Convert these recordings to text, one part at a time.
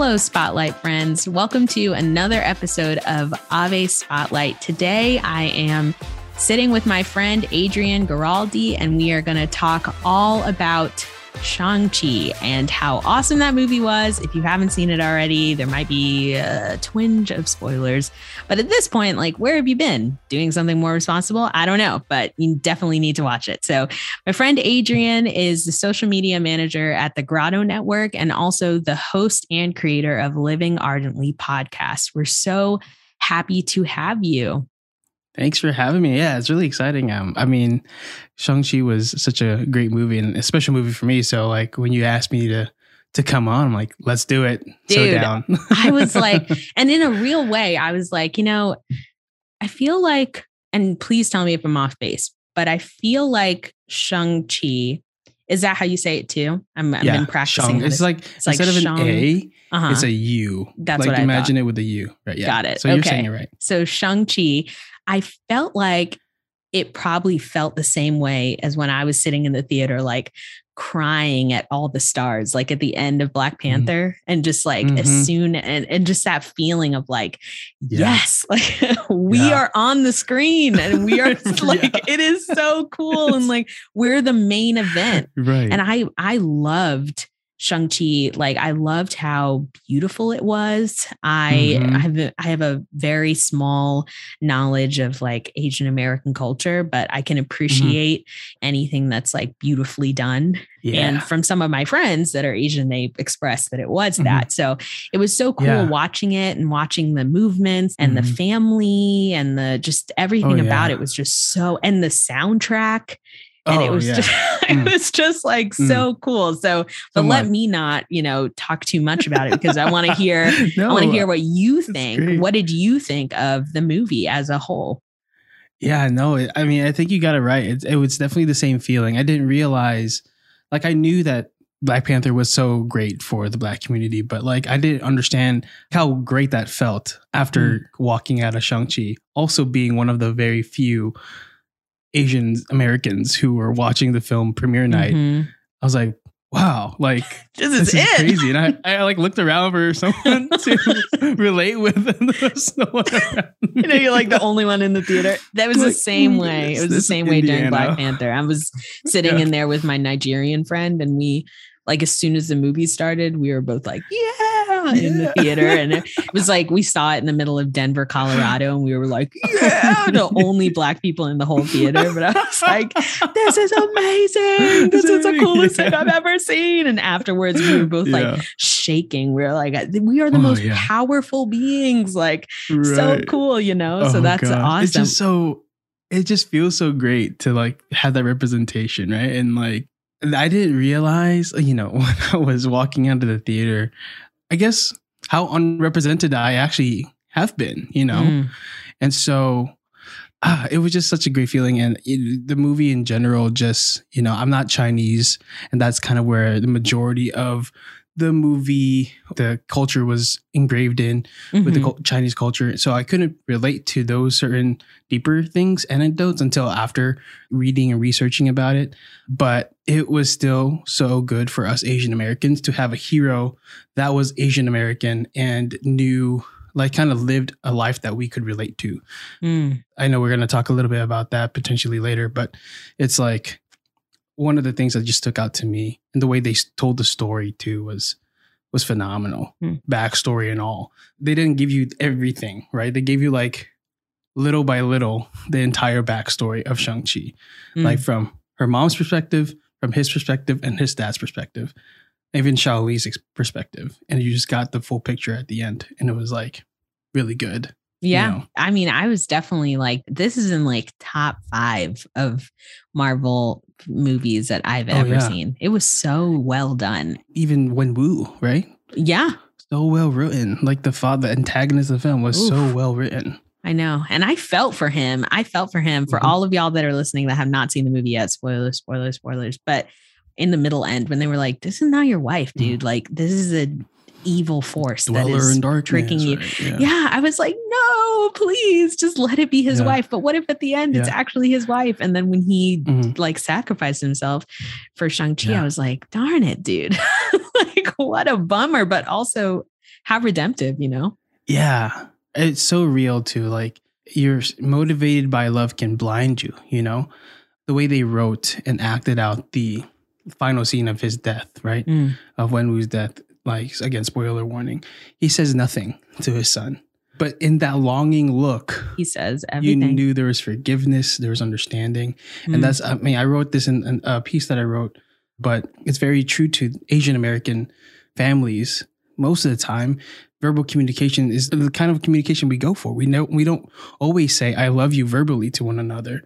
Hello, Spotlight friends. Welcome to another episode of Ave Spotlight. Today, I am sitting with my friend Adrian Giraldi, and we are going to talk all about Shang-Chi and how awesome that movie was. If you haven't seen it already, there might be a twinge of spoilers. But at this point, like, where have you been? Doing something more responsible? I don't know, but you definitely need to watch it. So, my friend Adrian is the social media manager at the Grotto Network and also the host and creator of Living Ardently podcast. We're so happy to have you. Thanks for having me. Yeah, it's really exciting. Um, I mean, Shang-Chi was such a great movie and a special movie for me. So like when you asked me to to come on, I'm like, let's do it. Dude, so down. I was like, and in a real way, I was like, you know, I feel like, and please tell me if I'm off base, but I feel like Shang-Chi. Is that how you say it too? I'm, I've yeah, been practicing. Shang. It's like It's like instead of Shang- an A, uh-huh. it's a U. That's like what I imagine thought. it with a U. Right. Yeah. Got it. So you're Okay. saying it right. So Shang-Chi, I felt like it probably felt the same way as when I was sitting in the theater, like crying at all the stars, like at the end of Black Panther. And just like as Mhm. soon and, and just that feeling of like, Yeah. yes, like we Yeah. are on the screen and we are like, Yeah. it is so cool. And like we're the main event Right. and I I loved Shang-Chi. Like I loved how beautiful it was. I Mhm. I have a, I have a very small knowledge of like Asian American culture, but I can appreciate anything that's like beautifully done. yeah. And from some of my friends that are Asian, they expressed that it was Mhm. that. So it was so cool Yeah. watching it and watching the movements and the Mhm. family and the just everything Oh, about yeah. it was just so and the soundtrack and it Oh, was yeah. just Mm. it was just like Mm. so cool so but let me not you know talk too much about it because i want to hear i want to hear what you think what did you think of the movie as a whole Yeah, no, I mean, I think you got it right. It, it was definitely the same feeling. I didn't realize, like, I knew that Black Panther was so great for the black community, but like, I didn't understand how great that felt after walking out of Shang-Chi. Also, being one of the very few Asian Americans who were watching the film premiere night, Mhm. I was like, wow, like, this is this is it. crazy. And I, I like looked around for someone to relate with, and there was no one you know you're like the only one in the theater? That was the same way. It was the same way during black panther. I was sitting Yeah. in there with my nigerian friend and we like as soon as the movie started we were both like yeah in the theater and it was like we saw it in the middle of denver colorado and we were like yeah the only black people in the whole theater. But i was like this is amazing. This is the coolest thing i've ever seen. And afterwards we were both like shaking. We were like we are the Oh, most yeah. powerful beings. Like so cool you know? So Oh, that's God. awesome. It's just so it just feels so great to like have that representation, right? And like I didn't realize, you know, when I was walking out of the theater, I guess how unrepresented I actually have been, you know? Mm. And so ah, it was just such a great feeling. And it, the movie in general, just, you know, I'm not Chinese. And that's kind of where the majority of the movie, the culture was engraved in with the Mhm. Chinese culture. So I couldn't relate to those certain deeper things, anecdotes, until after reading and researching about it. But it was still so good for us Asian Americans to have a hero that was Asian American and knew, like, kind of lived a life that we could relate to. Mm. I know we're going to talk a little bit about that potentially later, but it's like one of the things that just stuck out to me and the way they told the story too was was phenomenal. Hmm. backstory and all. They didn't give you everything right? They gave you like little by little the entire backstory of shang-chi. Mm. like from her mom's perspective from his perspective and his dad's perspective. Even Xialing's perspective. And you just got the full picture at the end and it was like really good yeah know. i mean i was definitely like this is in like top five of marvel movies that i've Oh, ever yeah. seen it was so well done even Wenwu right yeah so well written. Like the father, antagonist of the film was so well written. I know. And I felt for him. I felt for him for Mhm. all of y'all that are listening that have not seen the movie yet. Spoilers, spoilers, spoilers. But in the middle end, when they were like, this is not your wife, dude. Like, this is a evil force that. Dweller is in darkness. tricking you. right? Yeah. Yeah. I was like, no, please just let it be his Yeah. wife. But what if at the end it's actually his wife? And then when he Mhm. like sacrificed himself for Shang-Chi, Yeah. I was like, darn it, dude. like, what a bummer. But also, how redemptive, you know? Yeah. It's so real too. Like you're motivated by love can blind you, you know? The way they wrote and acted out the final scene of his death, right? Mm. Of Wenwu's death, like again, spoiler warning. He says nothing to his son. But in that longing look, He says everything. you knew there was forgiveness, there was understanding. Mm. And that's, I mean, I wrote this in, in a piece that I wrote, but it's very true to Asian American families. Most of the time, verbal communication is the kind of communication we go for. We know we don't always say "I love you" verbally to one another,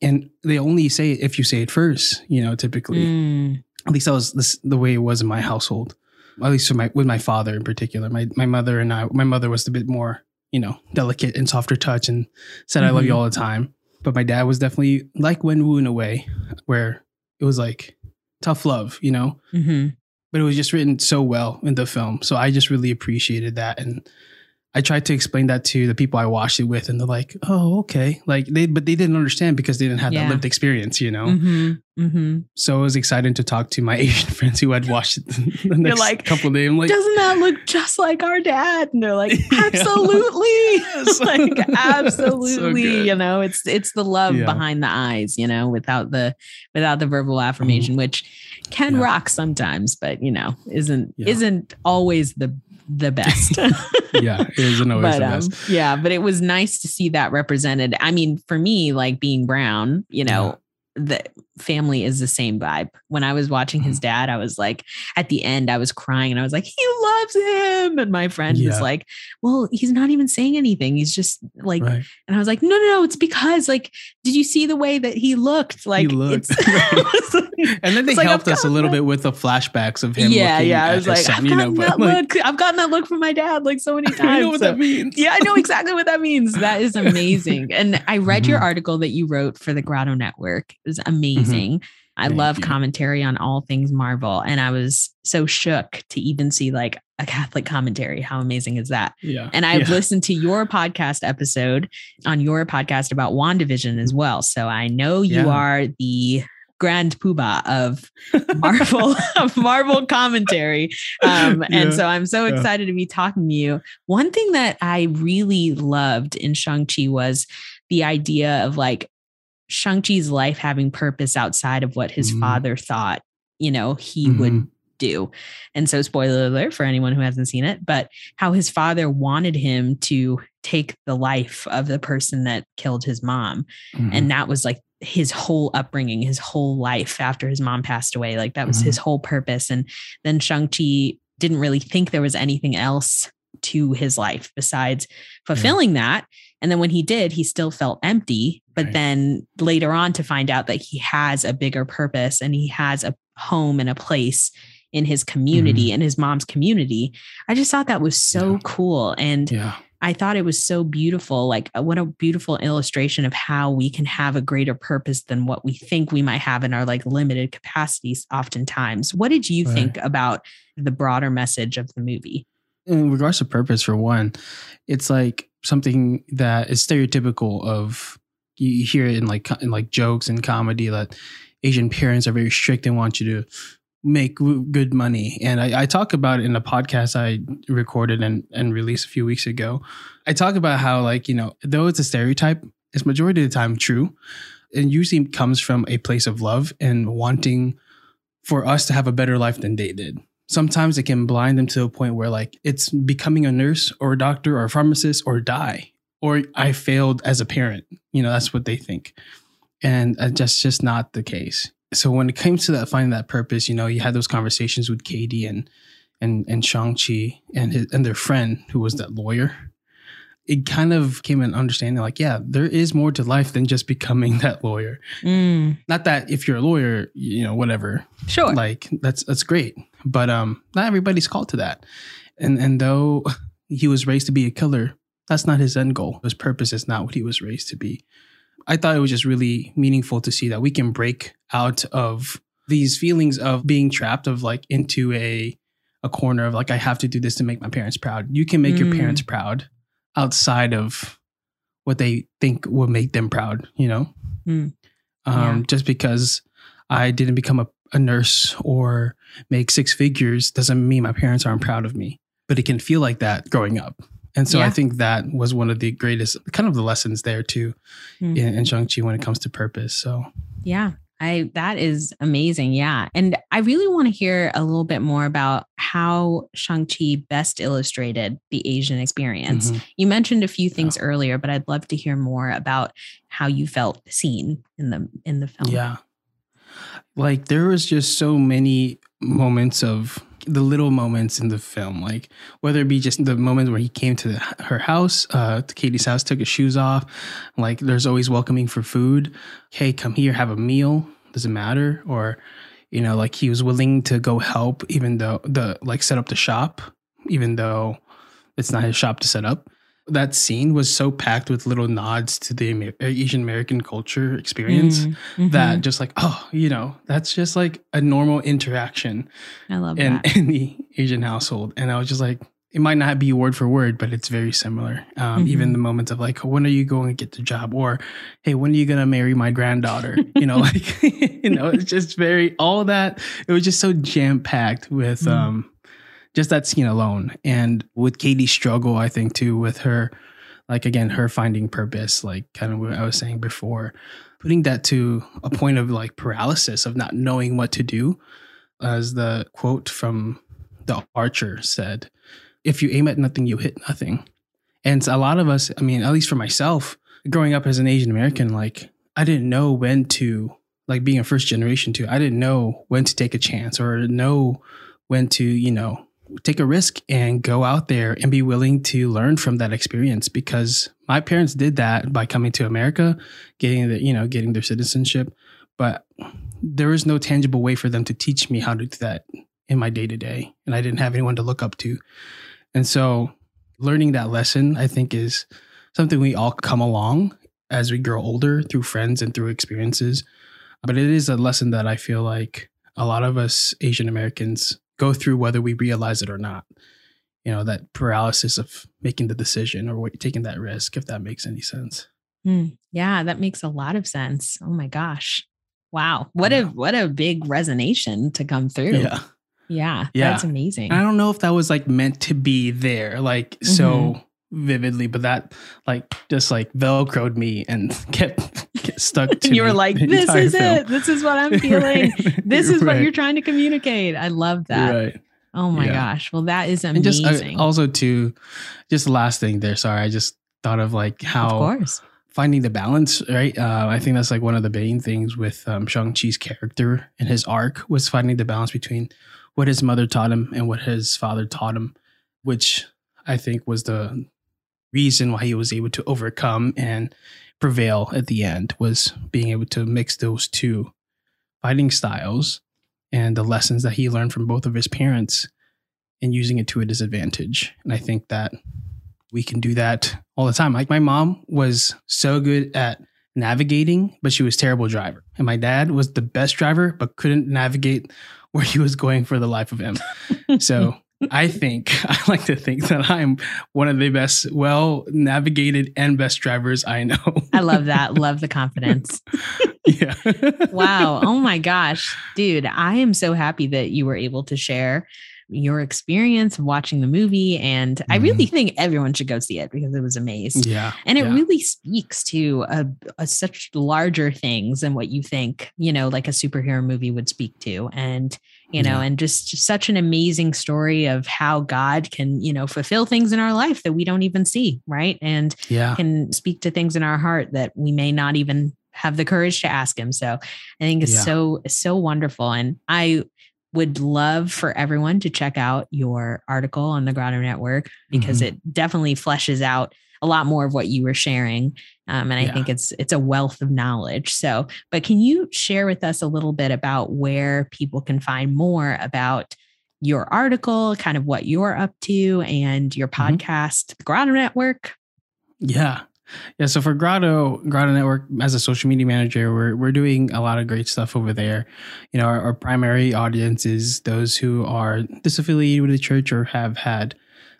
and they only say it if you say it first. You know, typically, Mm. at least that was this, the way it was in my household. At least with my with my father in particular. My my mother and I. My mother was a bit more, you know, delicate and softer touch, and said "I love you" Mhm. all the time. But my dad was definitely like Wenwu in a way, where it was like tough love, you know hmm but it was just written so well in the film. So I just really appreciated that. And I tried to explain that to the people I watched it with, and they're like, "Oh, okay." Like they, but they didn't understand because they didn't have Yeah. that lived experience, you know. hmm hmm So it was exciting to talk to my Asian friends who had watched it the next like, couple of days. I'm like, Doesn't that look just like our dad? And they're like, absolutely. Like absolutely. good. you know, it's it's the love Yeah. behind the eyes, you know, without the without the verbal affirmation, which can Mm-hmm. Yeah. rock sometimes, but you know, isn't isn't always the the best. yeah, it isn't always but the um, best. yeah, but it was nice to see that represented. I mean, for me, like being brown, you know, the family is the same vibe. When I was watching his Mm-hmm. dad, I was like, at the end, I was crying and I was like, he loves him. And my friend was like, well, he's not even saying anything. He's just like, Right. and I was like, no, no, no, it's because like, did you see the way that he looked? Like, looked. it's And then they like, helped us a little that- bit with the flashbacks of him. yeah, looking yeah. I was like, son, I've you know, gotten but that like, look. I've gotten that look from my dad like so many times. I know what So- that means. yeah, I know exactly what that means. That is amazing. and I read your Mhm. article that you wrote for the Grotto Network. It was amazing. I Thank love you. commentary on all things Marvel. And I was so shook to even see like a Catholic commentary. How amazing is that? Yeah. And I've yeah. listened to your podcast episode on your podcast about WandaVision as well. So I know you Yeah. are the grand poobah of Marvel of Marvel commentary. Um, and Yeah. so I'm so excited to be talking to you. One thing that I really loved in Shang-Chi was the idea of like Shang-Chi's life having purpose outside of what his Mhm. father thought, you know, he would Mhm. do. And so, spoiler alert for anyone who hasn't seen it, but how his father wanted him to take the life of the person that killed his mom. Mhm. And that was like his whole upbringing, his whole life after his mom passed away. Like that was Mhm. his whole purpose. And then Shang-Chi didn't really think there was anything else to his life besides fulfilling that. And then when he did, he still felt empty. But Right. then later on to find out that he has a bigger purpose and he has a home and a place in his community and his mom's community. I just thought that was so Mm-hmm. Yeah. cool. And yeah. I thought it was so beautiful. Like, uh, what a beautiful illustration of how we can have a greater purpose than what we think we might have in our like limited capacities, oftentimes. What did you Right. think about the broader message of the movie? In regards to purpose for one it's like something that is stereotypical of you hear it in like in like jokes and comedy that asian parents are very strict and want you to make good money. And I, I talk about it in a podcast i recorded and, and released a few weeks ago. I talk about how like you know though it's a stereotype it's majority of the time true. And usually comes from a place of love and wanting for us to have a better life than they did sometimes it can blind them to a point where like it's becoming a nurse or a doctor or a pharmacist or die or i failed as a parent. You know that's what they think. And uh, that's just not the case. So when it came to that finding that purpose you know you had those conversations with katy and and and shang-chi and his and their friend who was that lawyer it kind of came an understanding like yeah there is more to life than just becoming that lawyer. Not that if you're a lawyer you know whatever. Sure. like that's that's great. But um not everybody's called to that. And and though he was raised to be a killer that's not his end goal. His purpose is not what he was raised to be. I thought it was just really meaningful to see that we can break out of these feelings of being trapped of like into a a corner of like i have to do this to make my parents proud. You can make your Mm. parents proud outside of what they think will make them proud you know Mm. um, Yeah. just because I didn't become a, a nurse or make six figures doesn't mean my parents aren't proud of me. but it can feel like that growing up. And so Yeah. I think that was one of the greatest kind of the lessons there too Mm. in, in Shang-Chi when it comes to purpose. So Yeah. I that is amazing. Yeah. And I really want to hear a little bit more about how Shang-Chi best illustrated the Asian experience. mhm. You mentioned a few things earlier, but I'd love to hear more about how you felt seen in the in the film. Yeah. Like there was just so many moments of the little moments in the film, like whether it be just the moment where he came to the, her house, uh, to Katy's house, took his shoes off. Like there's always welcoming for food. Hey, come here, have a meal. Doesn't matter. Or, you know, like he was willing to go help, even though the like set up the shop, even though it's not his shop to set up. That scene was so packed with little nods to the Amer- Asian American culture experience Mm, mhm. that just like oh you know that's just like a normal interaction I love in, that. in the asian household and i was just like it might not be word for word but it's very similar um, even Mhm. the moments of like when are you going to get the job or hey when are you going to marry my granddaughter you know like you know it's just very all that it was just so jam packed with Mhm. um just that scene alone. And with katy's struggle i think too with her like again her finding purpose like kind of what i was saying before putting that to a point of like paralysis of not knowing what to do as the quote from the archer said if you aim at nothing you hit nothing. And a lot of us i mean at least for myself growing up as an asian american like i didn't know when to like being a first generation too i didn't know when to take a chance or know when to you know take a risk and go out there and be willing to learn from that experience because my parents did that by coming to America, getting the, you know, getting their citizenship, but there is no tangible way for them to teach me how to do that in my day to day. And I didn't have anyone to look up to. And so learning that lesson, I think is something we all come along as we grow older through friends and through experiences. But it is a lesson that I feel like a lot of us Asian Americans go through whether we realize it or not. You know, that paralysis of making the decision or what- taking that risk, if that makes any sense. Mm, yeah, that makes a lot of sense. Oh my gosh. Wow. What a what a big resonation to come through. Yeah. Yeah. Yeah. That's amazing. I don't know if that was like meant to be there, like so vividly, but that like just like velcroed me and kept, stuck to And you were like, this is film." it. This is what I'm feeling. Right. This is what Right. you're trying to communicate. I love that. right. Oh my Yeah. gosh. Well, that is And just uh, amazing. also to just the last thing there. Sorry, I just thought of like of how course. finding the balance, right? Uh, I think that's like one of the main things with um, Shang Chi's character and his arc was finding the balance between what his mother taught him and what his father taught him, which I think was the reason why he was able to overcome and prevail at the end was being able to mix those two fighting styles and the lessons that he learned from both of his parents and using it to a disadvantage. And I think that we can do that all the time. Like my mom was so good at navigating, but she was a terrible driver. And my dad was the best driver, but couldn't navigate where he was going for the life of him. so I think I like to think that I'm one of the best, well navigated and best drivers I know. I love that. love the confidence. yeah. Wow. Oh my gosh. Dude, I am so happy that you were able to share your experience watching the movie. And I really mm-hmm. think everyone should go see it because it was amazing. Yeah. And it yeah. really speaks to a, a such larger things than what you think, you know, like a superhero movie would speak to. And, you know, Yeah. and just, just such an amazing story of how God can, you know, fulfill things in our life that we don't even see. Right. And yeah. can speak to things in our heart that we may not even have the courage to ask him. So I think it's Yeah. so, so wonderful. And I would love for everyone to check out your article on the Grotto Network because Mhm. it definitely fleshes out a lot more of what you were sharing. Um, and I Yeah. think it's it's a wealth of knowledge. So, but can you share with us a little bit about where people can find more about your article, kind of what you're up to, and your Mhm. podcast, the Grotto Network? Yeah. Yeah. So for Grotto, Grotto Network, as a social media manager, we're, we're doing a lot of great stuff over there. You know, our, our primary audience is those who are disaffiliated with the church or have had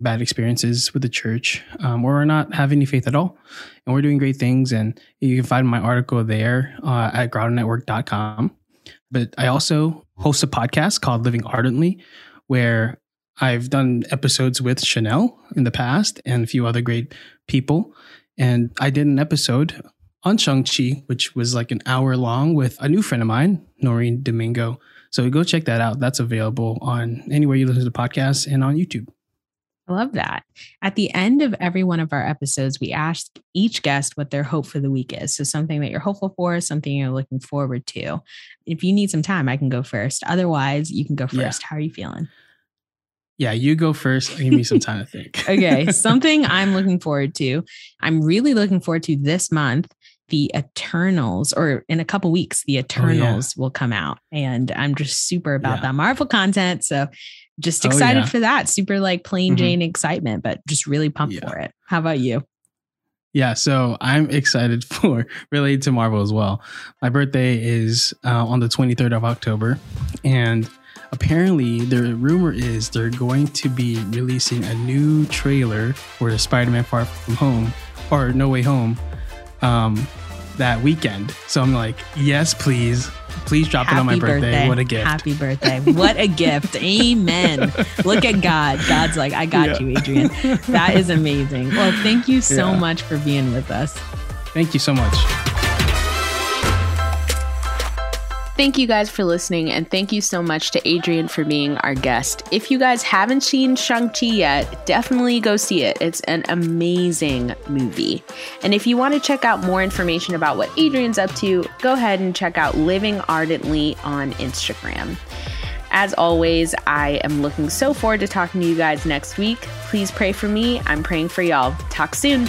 bad experiences with the church um, or are not have any faith at all. And we're doing great things. And you can find my article there uh, at grottonetwork.com. But I also host a podcast called Living Ardently, where I've done episodes with Chanel in the past and a few other great people. And I did an episode on Shang-Chi, which was like an hour long with a new friend of mine, Noreen Domingo. So go check that out. That's available on anywhere you listen to podcasts and on YouTube. I love that. At the end of every one of our episodes, we ask each guest what their hope for the week is. So, something that you're hopeful for, something you're looking forward to. If you need some time, I can go first. Otherwise, you can go first. Yeah. How are you feeling? Yeah, you go first. Give me some time to think. okay. Something I'm looking forward to. I'm really looking forward to this month. The Eternals, or in a couple weeks, the Eternals oh, yeah. will come out. And I'm just super about yeah. that Marvel content. So just excited oh, yeah. for that. Super like plain mm-hmm. Jane excitement, but just really pumped for it. How about you? Yeah, so I'm excited for related to Marvel as well. My birthday is uh, on the 23rd of October, and apparently the rumor is they're going to be releasing a new trailer for the Spider-Man Far From Home or No Way Home um, that weekend. So I'm like, yes, please. Please drop Happy it on my birthday. birthday. What a gift. Happy birthday. What a gift. Amen. Look at God. God's like, I got yeah. you, Adrian. That is amazing. Well, thank you so yeah. much for being with us. Thank you so much. Thank you guys for listening, and thank you so much to Adrian for being our guest. If you guys haven't seen Shang-Chi yet, definitely go see it. It's an amazing movie. And if you want to check out more information about what Adrian's up to, go ahead and check out Living Ardently on Instagram. As always, I am looking so forward to talking to you guys next week. Please pray for me. I'm praying for y'all. Talk soon.